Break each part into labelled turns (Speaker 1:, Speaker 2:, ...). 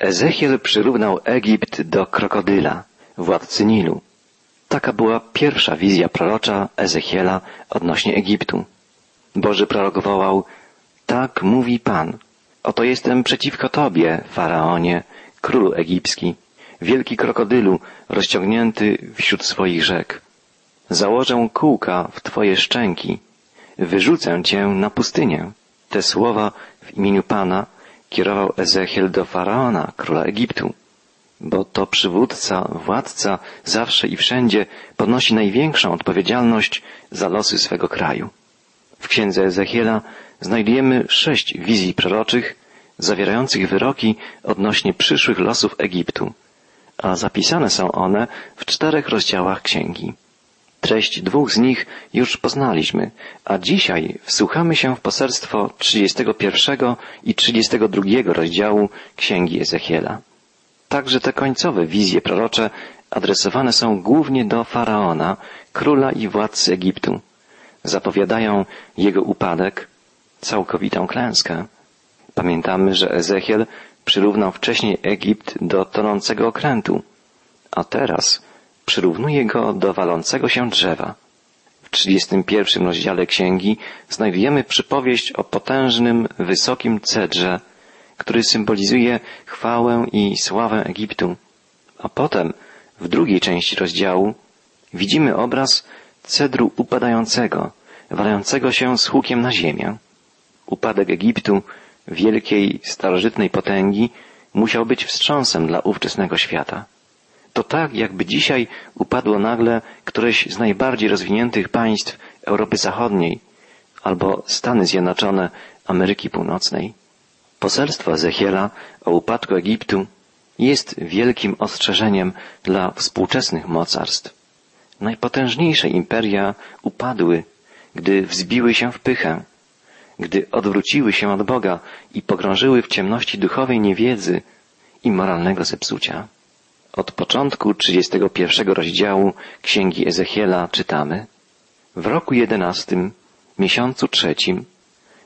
Speaker 1: Ezechiel przyrównał Egipt do krokodyla, władcy Nilu. Taka była pierwsza wizja prorocza Ezechiela odnośnie Egiptu. Boży prorok wołał, tak mówi Pan, oto jestem przeciwko Tobie, Faraonie, królu egipski, wielki krokodylu rozciągnięty wśród swoich rzek. Założę kółka w Twoje szczęki, wyrzucę Cię na pustynię. Te słowa w imieniu Pana kierował Ezechiel do Faraona, króla Egiptu, bo to przywódca, władca zawsze i wszędzie ponosi największą odpowiedzialność za losy swego kraju. W księdze Ezechiela znajdujemy sześć wizji proroczych zawierających wyroki odnośnie przyszłych losów Egiptu, a zapisane są one w czterech rozdziałach księgi. Treść dwóch z nich już poznaliśmy, a dzisiaj wsłuchamy się w poselstwo 31 i 32 rozdziału Księgi Ezechiela. Także te końcowe wizje prorocze adresowane są głównie do Faraona, króla i władcy Egiptu. Zapowiadają jego upadek, całkowitą klęskę. Pamiętamy, że Ezechiel przyrównał wcześniej Egipt do tonącego okrętu, a teraz przyrównuje go do walącego się drzewa. W 31 rozdziale księgi znajdujemy przypowieść o potężnym, wysokim cedrze, który symbolizuje chwałę i sławę Egiptu. A potem, w drugiej części rozdziału, widzimy obraz cedru upadającego, walającego się z hukiem na ziemię. Upadek Egiptu, wielkiej, starożytnej potęgi, musiał być wstrząsem dla ówczesnego świata. To tak, jakby dzisiaj upadło nagle któreś z najbardziej rozwiniętych państw Europy Zachodniej albo Stany Zjednoczone Ameryki Północnej. Poselstwo Ezechiela o upadku Egiptu jest wielkim ostrzeżeniem dla współczesnych mocarstw. Najpotężniejsze imperia upadły, gdy wzbiły się w pychę, gdy odwróciły się od Boga i pogrążyły w ciemności duchowej niewiedzy i moralnego zepsucia. Od początku 31 rozdziału Księgi Ezechiela czytamy W roku jedenastym, miesiącu trzecim,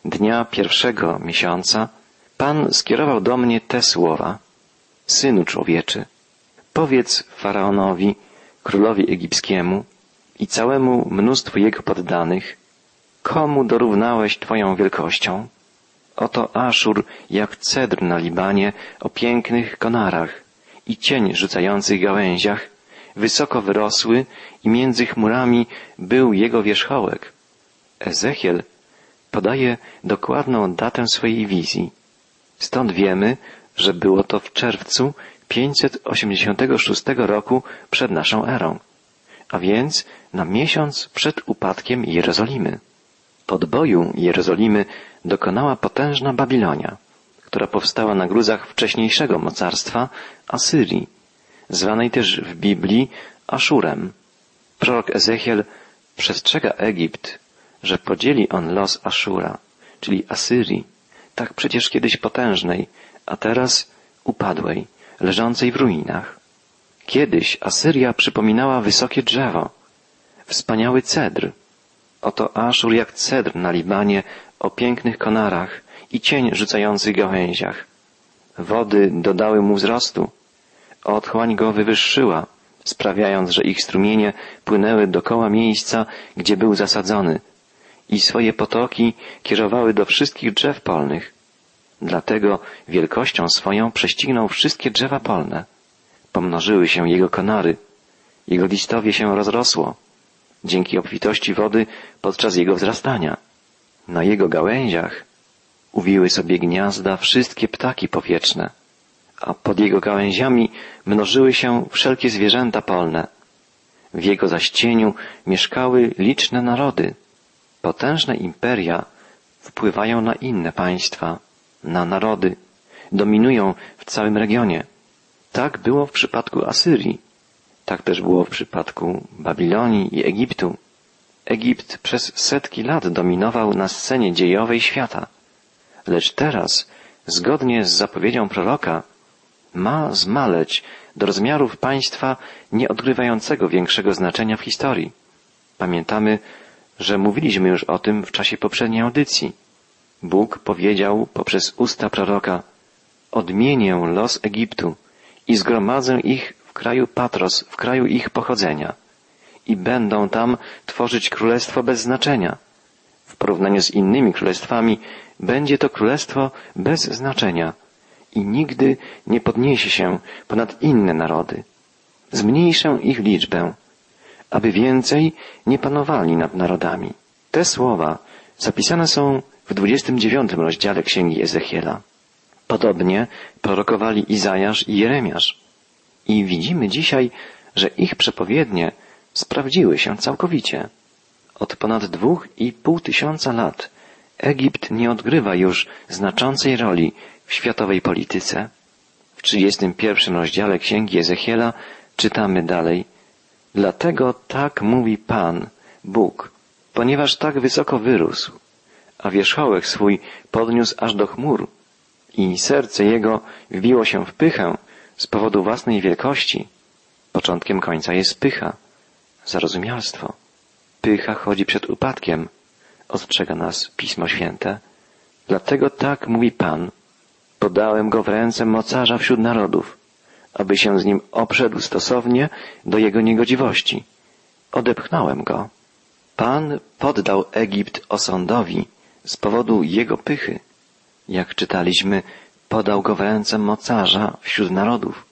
Speaker 1: dnia pierwszego miesiąca, Pan skierował do mnie te słowa. Synu człowieczy, powiedz Faraonowi, królowi egipskiemu i całemu mnóstwu jego poddanych, komu dorównałeś Twoją wielkością? Oto Aszur jak cedr na Libanie o pięknych konarach i cień rzucających gałęziach, wysoko wyrosły i między chmurami był jego wierzchołek. Ezechiel podaje dokładną datę swojej wizji. Stąd wiemy, że było to w czerwcu 586 roku przed naszą erą, a więc na miesiąc przed upadkiem Jerozolimy. Podboju Jerozolimy dokonała potężna Babilonia która powstała na gruzach wcześniejszego mocarstwa Asyrii, zwanej też w Biblii Aszurem. Prorok Ezechiel przestrzega Egipt, że podzieli on los Aszura, czyli Asyrii, tak przecież kiedyś potężnej, a teraz upadłej, leżącej w ruinach. Kiedyś Asyria przypominała wysokie drzewo, wspaniały cedr. Oto Aszur jak cedr na Libanie o pięknych konarach, i cień rzucających gałęziach. Wody dodały mu wzrostu. Otchłań go wywyższyła, sprawiając, że ich strumienie płynęły dokoła miejsca, gdzie był zasadzony i swoje potoki kierowały do wszystkich drzew polnych. Dlatego wielkością swoją prześcignął wszystkie drzewa polne. Pomnożyły się jego konary, jego listowie się rozrosło, dzięki obfitości wody podczas jego wzrastania. Na jego gałęziach uwiły sobie gniazda wszystkie ptaki powietrzne, a pod jego gałęziami mnożyły się wszelkie zwierzęta polne. W jego zaś cieniu mieszkały liczne narody. Potężne imperia wpływają na inne państwa, na narody, dominują w całym regionie. Tak było w przypadku Asyrii. Tak też było w przypadku Babilonii i Egiptu. Egipt przez setki lat dominował na scenie dziejowej świata. Lecz teraz, zgodnie z zapowiedzią proroka, ma zmaleć do rozmiarów państwa nie odgrywającego większego znaczenia w historii. Pamiętamy, że mówiliśmy już o tym w czasie poprzedniej audycji. Bóg powiedział poprzez usta proroka, odmienię los Egiptu i zgromadzę ich w kraju Patros, w kraju ich pochodzenia i będą tam tworzyć królestwo bez znaczenia. W porównaniu z innymi królestwami będzie to królestwo bez znaczenia i nigdy nie podniesie się ponad inne narody. Zmniejszę ich liczbę, aby więcej nie panowali nad narodami. Te słowa zapisane są w 29 rozdziale Księgi Ezechiela. Podobnie prorokowali Izajasz i Jeremiasz. I widzimy dzisiaj, że ich przepowiednie sprawdziły się całkowicie. Od ponad dwóch i pół tysiąca lat Egipt nie odgrywa już znaczącej roli w światowej polityce. W 31 rozdziale Księgi Ezechiela czytamy dalej Dlatego tak mówi Pan, Bóg, ponieważ tak wysoko wyrósł, a wierzchołek swój podniósł aż do chmur i serce jego wbiło się w pychę z powodu własnej wielkości. Początkiem końca jest pycha, zarozumialstwo. Pycha chodzi przed upadkiem, ostrzega nas Pismo Święte. Dlatego tak mówi Pan, podałem go w ręce mocarza wśród narodów, aby się z nim obszedł stosownie do jego niegodziwości. Odepchnąłem go. Pan poddał Egipt osądowi z powodu jego pychy. Jak czytaliśmy, podał go w ręce mocarza wśród narodów.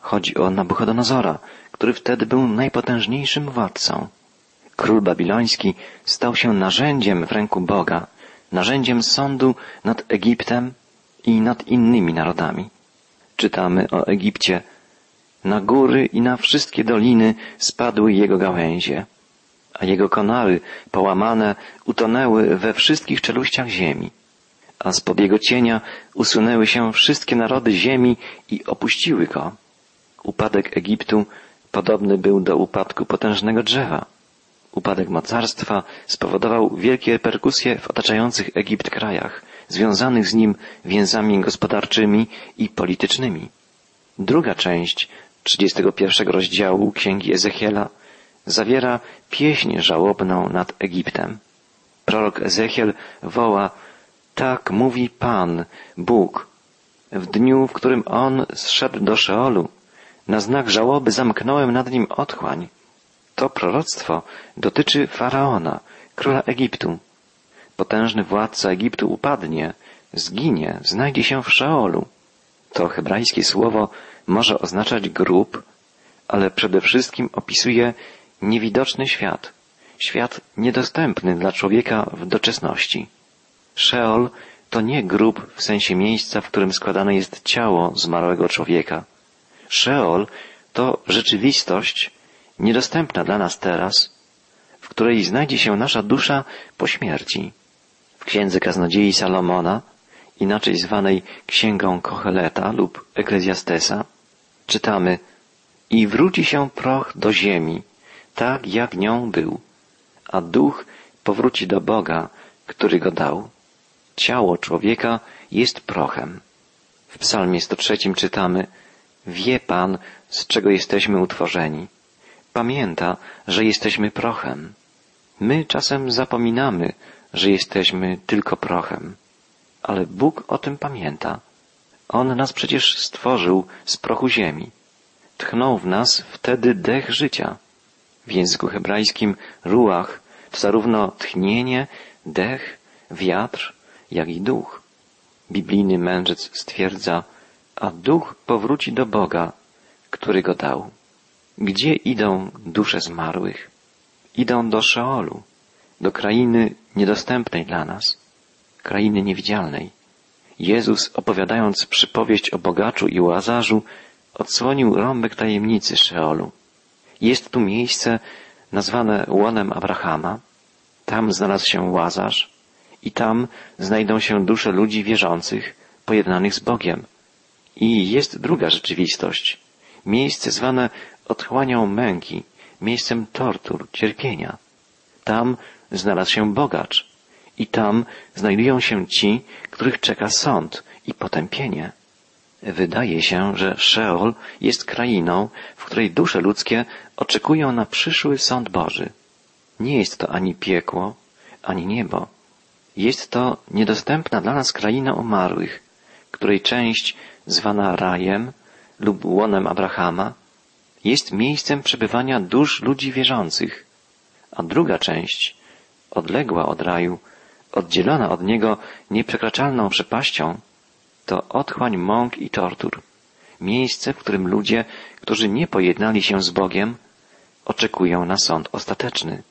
Speaker 1: Chodzi o Nabuchodonozora, który wtedy był najpotężniejszym władcą. Król babiloński stał się narzędziem w ręku Boga, narzędziem sądu nad Egiptem i nad innymi narodami. Czytamy o Egipcie. Na góry i na wszystkie doliny spadły jego gałęzie, a jego konały połamane utonęły we wszystkich czeluściach ziemi, a spod jego cienia usunęły się wszystkie narody ziemi i opuściły go. Upadek Egiptu podobny był do upadku potężnego drzewa. Upadek mocarstwa spowodował wielkie reperkusje w otaczających Egipt krajach, związanych z nim więzami gospodarczymi i politycznymi. Druga część 31 rozdziału Księgi Ezechiela zawiera pieśń żałobną nad Egiptem. Prorok Ezechiel woła Tak mówi Pan, Bóg, w dniu, w którym On zszedł do Szeolu, na znak żałoby zamknąłem nad nim otchłań. To proroctwo dotyczy Faraona, króla Egiptu. Potężny władca Egiptu upadnie, zginie, znajdzie się w Szeolu. To hebrajskie słowo może oznaczać grób, ale przede wszystkim opisuje niewidoczny świat, świat niedostępny dla człowieka w doczesności. Szeol to nie grób w sensie miejsca, w którym składane jest ciało zmarłego człowieka. Szeol to rzeczywistość niedostępna dla nas teraz, w której znajdzie się nasza dusza po śmierci. W księdze kaznodziei Salomona, inaczej zwanej Księgą Kocheleta lub Eklezjastesa, czytamy i wróci się proch do ziemi, tak jak nią był, a duch powróci do Boga, który go dał. Ciało człowieka jest prochem. W psalmie 103 czytamy Wie Pan, z czego jesteśmy utworzeni. Pamięta, że jesteśmy prochem. My czasem zapominamy, że jesteśmy tylko prochem. Ale Bóg o tym pamięta. On nas przecież stworzył z prochu ziemi. Tchnął w nas wtedy dech życia. W języku hebrajskim ruach to zarówno tchnienie, dech, wiatr, jak i duch. Biblijny mędrzec stwierdza, a duch powróci do Boga, który go dał. Gdzie idą dusze zmarłych? Idą do Szeolu, do krainy niedostępnej dla nas, krainy niewidzialnej. Jezus, opowiadając przypowieść o bogaczu i łazarzu, odsłonił rąbek tajemnicy Szeolu. Jest tu miejsce nazwane łonem Abrahama. Tam znalazł się łazarz i tam znajdą się dusze ludzi wierzących, pojednanych z Bogiem. I jest druga rzeczywistość. Miejsce zwane otchłanią męki, miejscem tortur, cierpienia. Tam znalazł się bogacz i tam znajdują się ci, których czeka sąd i potępienie. Wydaje się, że Szeol jest krainą, w której dusze ludzkie oczekują na przyszły sąd Boży. Nie jest to ani piekło, ani niebo. Jest to niedostępna dla nas kraina umarłych, której część zwana rajem lub łonem Abrahama jest miejscem przebywania dusz ludzi wierzących, a druga część, odległa od raju, oddzielona od niego nieprzekraczalną przepaścią, to otchłań mąk i tortur, miejsce, w którym ludzie, którzy nie pojednali się z Bogiem, oczekują na sąd ostateczny.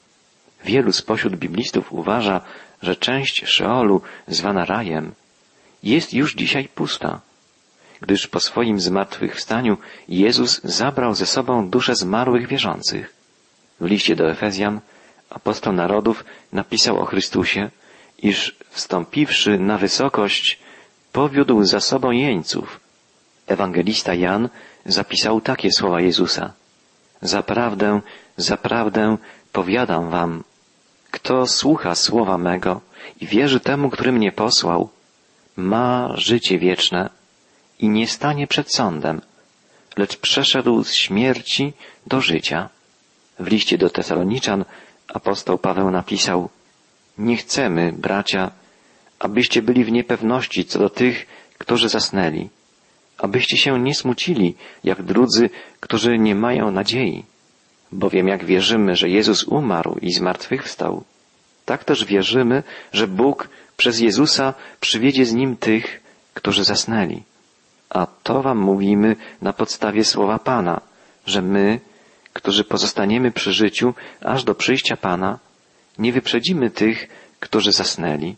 Speaker 1: Wielu spośród biblistów uważa, że część Szeolu, zwana rajem, jest już dzisiaj pusta, gdyż po swoim zmartwychwstaniu Jezus zabrał ze sobą dusze zmarłych wierzących. W liście do Efezjan apostoł narodów napisał o Chrystusie, iż wstąpiwszy na wysokość, powiódł za sobą jeńców. Ewangelista Jan zapisał takie słowa Jezusa. Zaprawdę, zaprawdę powiadam wam, kto słucha słowa mego i wierzy temu, który mnie posłał, ma życie wieczne i nie stanie przed sądem, lecz przeszedł z śmierci do życia. W liście do Tesaloniczan apostoł Paweł napisał, nie chcemy, bracia, abyście byli w niepewności co do tych, którzy zasnęli, abyście się nie smucili, jak drudzy, którzy nie mają nadziei. Bowiem jak wierzymy, że Jezus umarł i zmartwychwstał, tak też wierzymy, że Bóg przez Jezusa przywiedzie z Nim tych, którzy zasnęli. A to wam mówimy na podstawie słowa Pana, że my, którzy pozostaniemy przy życiu aż do przyjścia Pana, nie wyprzedzimy tych, którzy zasnęli,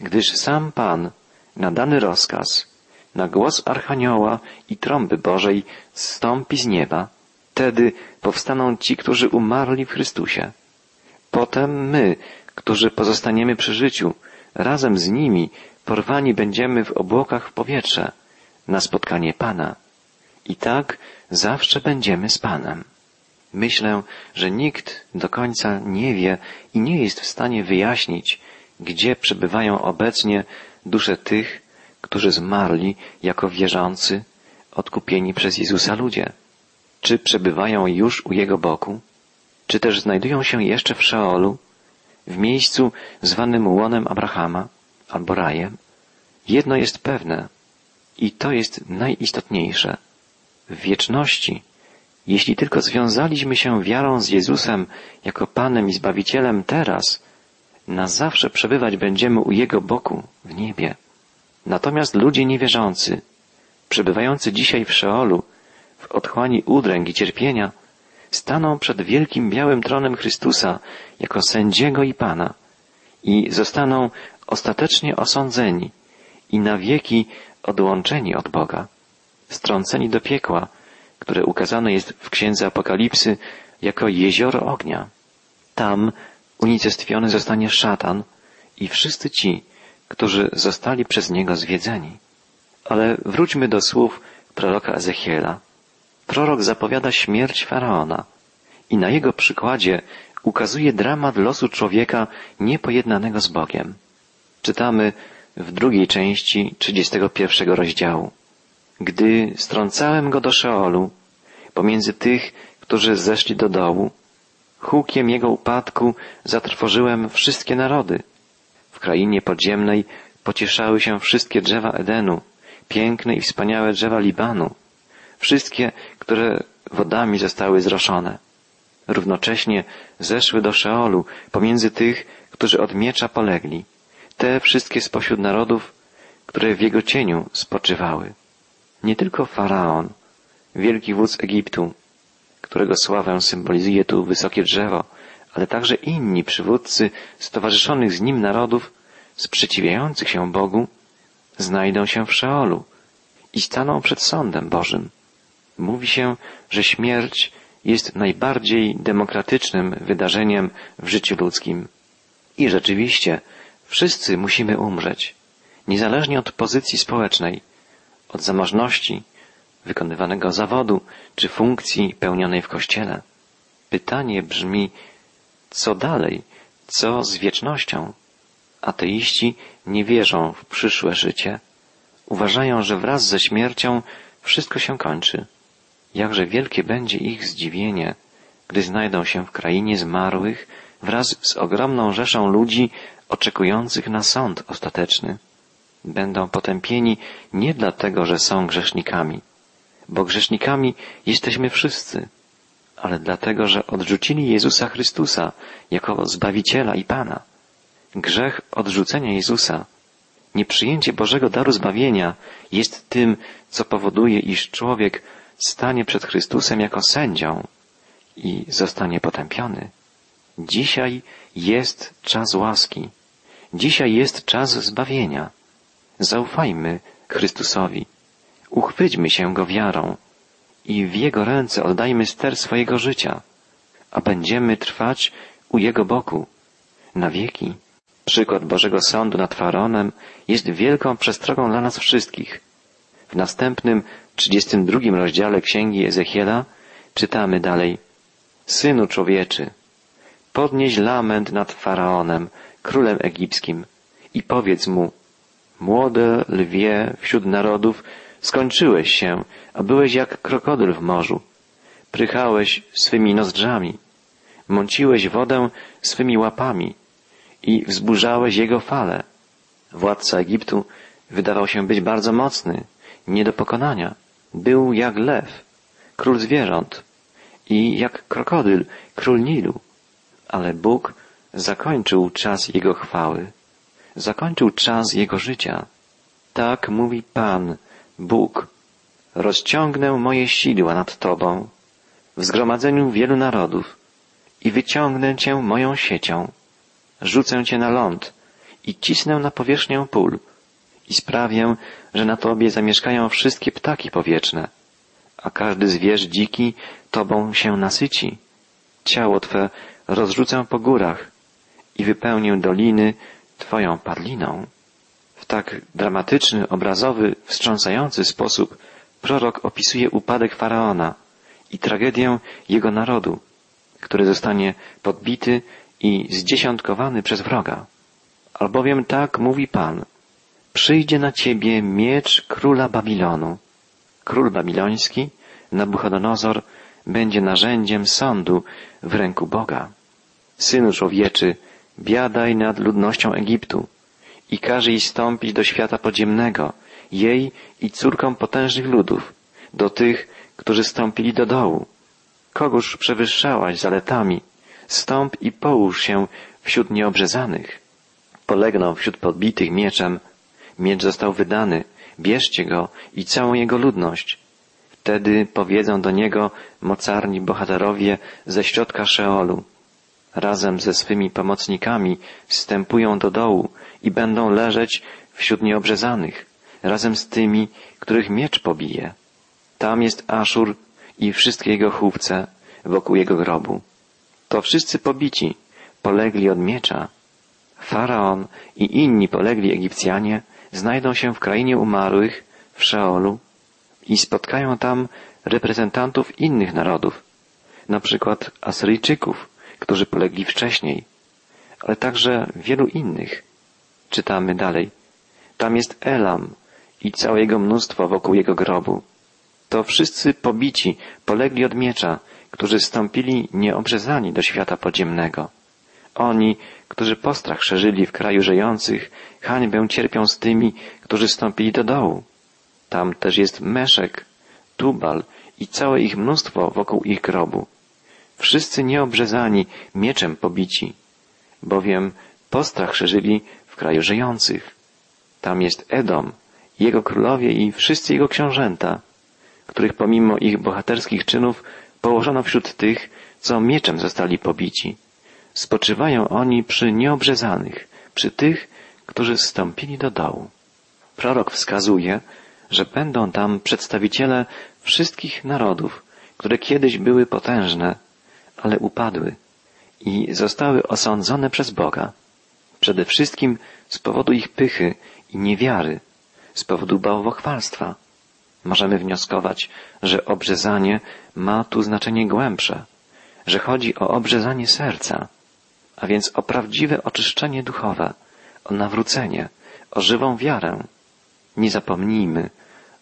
Speaker 1: gdyż sam Pan na dany rozkaz, na głos Archanioła i trąby Bożej zstąpi z nieba, wtedy powstaną ci, którzy umarli w Chrystusie. Potem my, którzy pozostaniemy przy życiu, razem z nimi porwani będziemy w obłokach w powietrze na spotkanie Pana. I tak zawsze będziemy z Panem. Myślę, że nikt do końca nie wie i nie jest w stanie wyjaśnić, gdzie przebywają obecnie dusze tych, którzy zmarli jako wierzący, odkupieni przez Jezusa ludzie. Czy przebywają już u Jego boku? Czy też znajdują się jeszcze w Szeolu, w miejscu zwanym łonem Abrahama albo rajem? Jedno jest pewne i to jest najistotniejsze. W wieczności jeśli tylko związaliśmy się wiarą z Jezusem jako Panem i Zbawicielem teraz, na zawsze przebywać będziemy u Jego boku w niebie. Natomiast ludzie niewierzący, przebywający dzisiaj w Szeolu, w otchłani udręk i cierpienia, staną przed wielkim białym tronem Chrystusa jako sędziego i Pana i zostaną ostatecznie osądzeni i na wieki odłączeni od Boga, strąceni do piekła, które ukazane jest w Księdze Apokalipsy jako jezioro ognia. Tam unicestwiony zostanie szatan i wszyscy ci, którzy zostali przez niego zwiedzeni. Ale wróćmy do słów proroka Ezechiela. Prorok zapowiada śmierć faraona i na jego przykładzie ukazuje dramat losu człowieka niepojednanego z Bogiem. Czytamy w drugiej części 31 rozdziału. Gdy strącałem go do Szeolu, pomiędzy tych, którzy zeszli do dołu, hukiem jego upadku zatrwożyłem wszystkie narody. W krainie podziemnej pocieszały się wszystkie drzewa Edenu, piękne i wspaniałe drzewa Libanu, wszystkie, które wodami zostały zroszone. Równocześnie zeszły do Szeolu pomiędzy tych, którzy od miecza polegli, te wszystkie spośród narodów, które w jego cieniu spoczywały. Nie tylko Faraon, wielki wódz Egiptu, którego sławę symbolizuje tu wysokie drzewo, ale także inni przywódcy stowarzyszonych z nim narodów, sprzeciwiających się Bogu, znajdą się w Szeolu i staną przed sądem Bożym. Mówi się, że śmierć jest najbardziej demokratycznym wydarzeniem w życiu ludzkim. I rzeczywiście, wszyscy musimy umrzeć, niezależnie od pozycji społecznej, od zamożności, wykonywanego zawodu czy funkcji pełnionej w kościele. Pytanie brzmi, co dalej, co z wiecznością? Ateiści nie wierzą w przyszłe życie. Uważają, że wraz ze śmiercią wszystko się kończy. Jakże wielkie będzie ich zdziwienie, gdy znajdą się w krainie zmarłych wraz z ogromną rzeszą ludzi oczekujących na sąd ostateczny. Będą potępieni nie dlatego, że są grzesznikami, bo grzesznikami jesteśmy wszyscy, ale dlatego, że odrzucili Jezusa Chrystusa jako Zbawiciela i Pana. Grzech odrzucenia Jezusa, nieprzyjęcie Bożego daru zbawienia jest tym, co powoduje, iż człowiek stanie przed Chrystusem jako sędzią i zostanie potępiony. Dzisiaj jest czas łaski. Dzisiaj jest czas zbawienia. Zaufajmy Chrystusowi. Uchwyćmy się Go wiarą i w Jego ręce oddajmy ster swojego życia, a będziemy trwać u Jego boku na wieki. Przykład Bożego Sądu nad Faraonem jest wielką przestrogą dla nas wszystkich. W następnym, 32 rozdziale Księgi Ezechiela czytamy dalej Synu człowieczy, podnieś lament nad Faraonem, królem egipskim i powiedz mu Młode lwie wśród narodów skończyłeś się, a byłeś jak krokodyl w morzu. Prychałeś swymi nozdrzami, mąciłeś wodę swymi łapami i wzburzałeś jego fale. Władca Egiptu wydawał się być bardzo mocny, nie do pokonania. Był jak lew, król zwierząt i jak krokodyl, król Nilu. Ale Bóg zakończył czas jego chwały, zakończył czas jego życia. Tak mówi Pan, Bóg, rozciągnę moje sidła nad Tobą w zgromadzeniu wielu narodów i wyciągnę Cię moją siecią. Rzucę Cię na ląd i cisnę na powierzchnię pól i sprawię, że na Tobie zamieszkają wszystkie ptaki powietrzne, a każdy zwierz dziki Tobą się nasyci. Ciało Twe rozrzucę po górach i wypełnię doliny Twoją padliną. W tak dramatyczny, obrazowy, wstrząsający sposób prorok opisuje upadek faraona i tragedię jego narodu, który zostanie podbity i zdziesiątkowany przez wroga. Albowiem tak mówi Pan, przyjdzie na ciebie miecz króla Babilonu. Król babiloński, Nabuchodonozor, będzie narzędziem sądu w ręku Boga. Synu człowieczy, biadaj nad ludnością Egiptu i każe jej stąpić do świata podziemnego, jej i córkom potężnych ludów, do tych, którzy stąpili do dołu. Kogóż przewyższałaś zaletami, stąp i połóż się wśród nieobrzezanych. Polegną wśród podbitych mieczem, miecz został wydany, bierzcie go i całą jego ludność. Wtedy powiedzą do niego mocarni bohaterowie ze środka Szeolu razem ze swymi pomocnikami wstępują do dołu i będą leżeć wśród nieobrzezanych, razem z tymi, których miecz pobije. Tam jest Aszur i wszystkie jego chówce wokół jego grobu. To wszyscy pobici, polegli od miecza. Faraon i inni polegli Egipcjanie znajdą się w krainie umarłych, w Szeolu i spotkają tam reprezentantów innych narodów, na przykład Asyryjczyków, którzy polegli wcześniej, ale także wielu innych. Czytamy dalej. Tam jest Elam i całe jego mnóstwo wokół jego grobu. To wszyscy pobici, polegli od miecza, którzy stąpili nieobrzezani do świata podziemnego. Oni, którzy postrach szerzyli w kraju żyjących, hańbę cierpią z tymi, którzy stąpili do dołu. Tam też jest Meszek, Tubal i całe ich mnóstwo wokół ich grobu wszyscy nieobrzezani, mieczem pobici, bowiem postrach szerzyli w kraju żyjących. Tam jest Edom, jego królowie i wszyscy jego książęta, których pomimo ich bohaterskich czynów położono wśród tych, co mieczem zostali pobici. Spoczywają oni przy nieobrzezanych, przy tych, którzy zstąpili do dołu. Prorok wskazuje, że będą tam przedstawiciele wszystkich narodów, które kiedyś były potężne, ale upadły i zostały osądzone przez Boga. Przede wszystkim z powodu ich pychy i niewiary, z powodu bałwochwalstwa. Możemy wnioskować, że obrzezanie ma tu znaczenie głębsze, że chodzi o obrzezanie serca, a więc o prawdziwe oczyszczenie duchowe, o nawrócenie, o żywą wiarę. Nie zapomnijmy,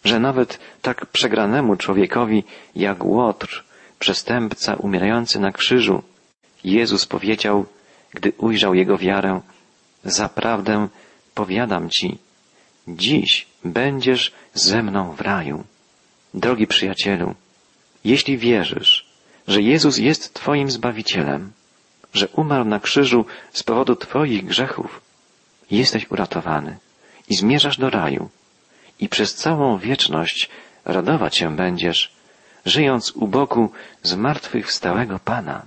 Speaker 1: że nawet tak przegranemu człowiekowi jak Łotr przestępca umierający na krzyżu, Jezus powiedział, gdy ujrzał jego wiarę, zaprawdę powiadam ci, dziś będziesz ze mną w raju. Drogi przyjacielu, jeśli wierzysz, że Jezus jest Twoim Zbawicielem, że umarł na krzyżu z powodu Twoich grzechów, jesteś uratowany i zmierzasz do raju i przez całą wieczność radować się będziesz, żyjąc u boku zmartwychwstałego Pana.